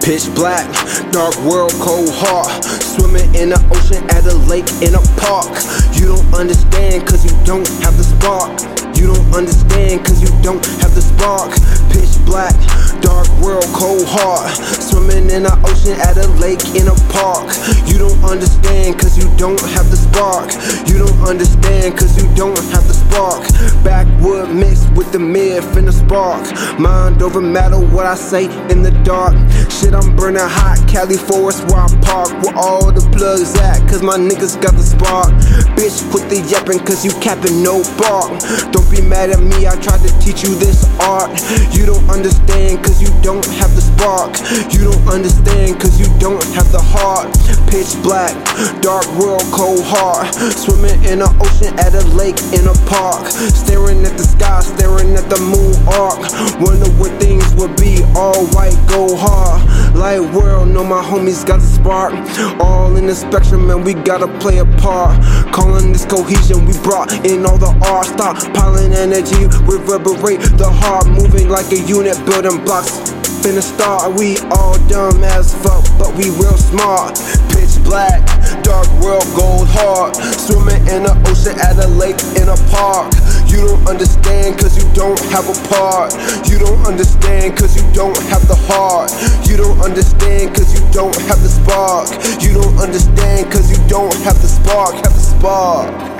Pitch black, dark world, cold heart. Swimming in the ocean, at a lake, in a park. You don't understand, cause you don't have the spark. You don't understand, cause you don't have the spark. Pitch black, dark world, cold heart. Swimming in the ocean, at a lake, in a park. You don't understand, cause you don't have the spark. You don't understand, cause you don't have the spark. Backwood mixed with the myth and the spark. Mind over matter, what I say in the dark. Shit, I'm burning hot. Cali Forest where I park. Where all the at, cause my niggas got the spark. Bitch, quit the yapping, cause you capping no bark. Don't be mad at me, I tried to teach you this art. You don't understand, cause you don't have the spark. You don't understand, cause you don't have the heart. Pitch black, dark world, cold heart. Swimming in the ocean, at a lake, in a park. Staring at the sky, staring at the moon arc. Wonder what things would be. All white, go hard. My homies got the spark. All in the spectrum, and we gotta play a part. Calling this cohesion, we brought in all the art. Stop piling energy, reverberate the heart, moving like a unit, building blocks. Finna start, we all dumb as fuck, but we real smart. Pitch black, dark world, gold heart. Swimming in the ocean, at a lake, in a park. You don't understand cause you don't have a part. You don't understand cause you don't have the heart. Understand cause you don't have the spark. You don't understand cause you don't have the spark, have the spark.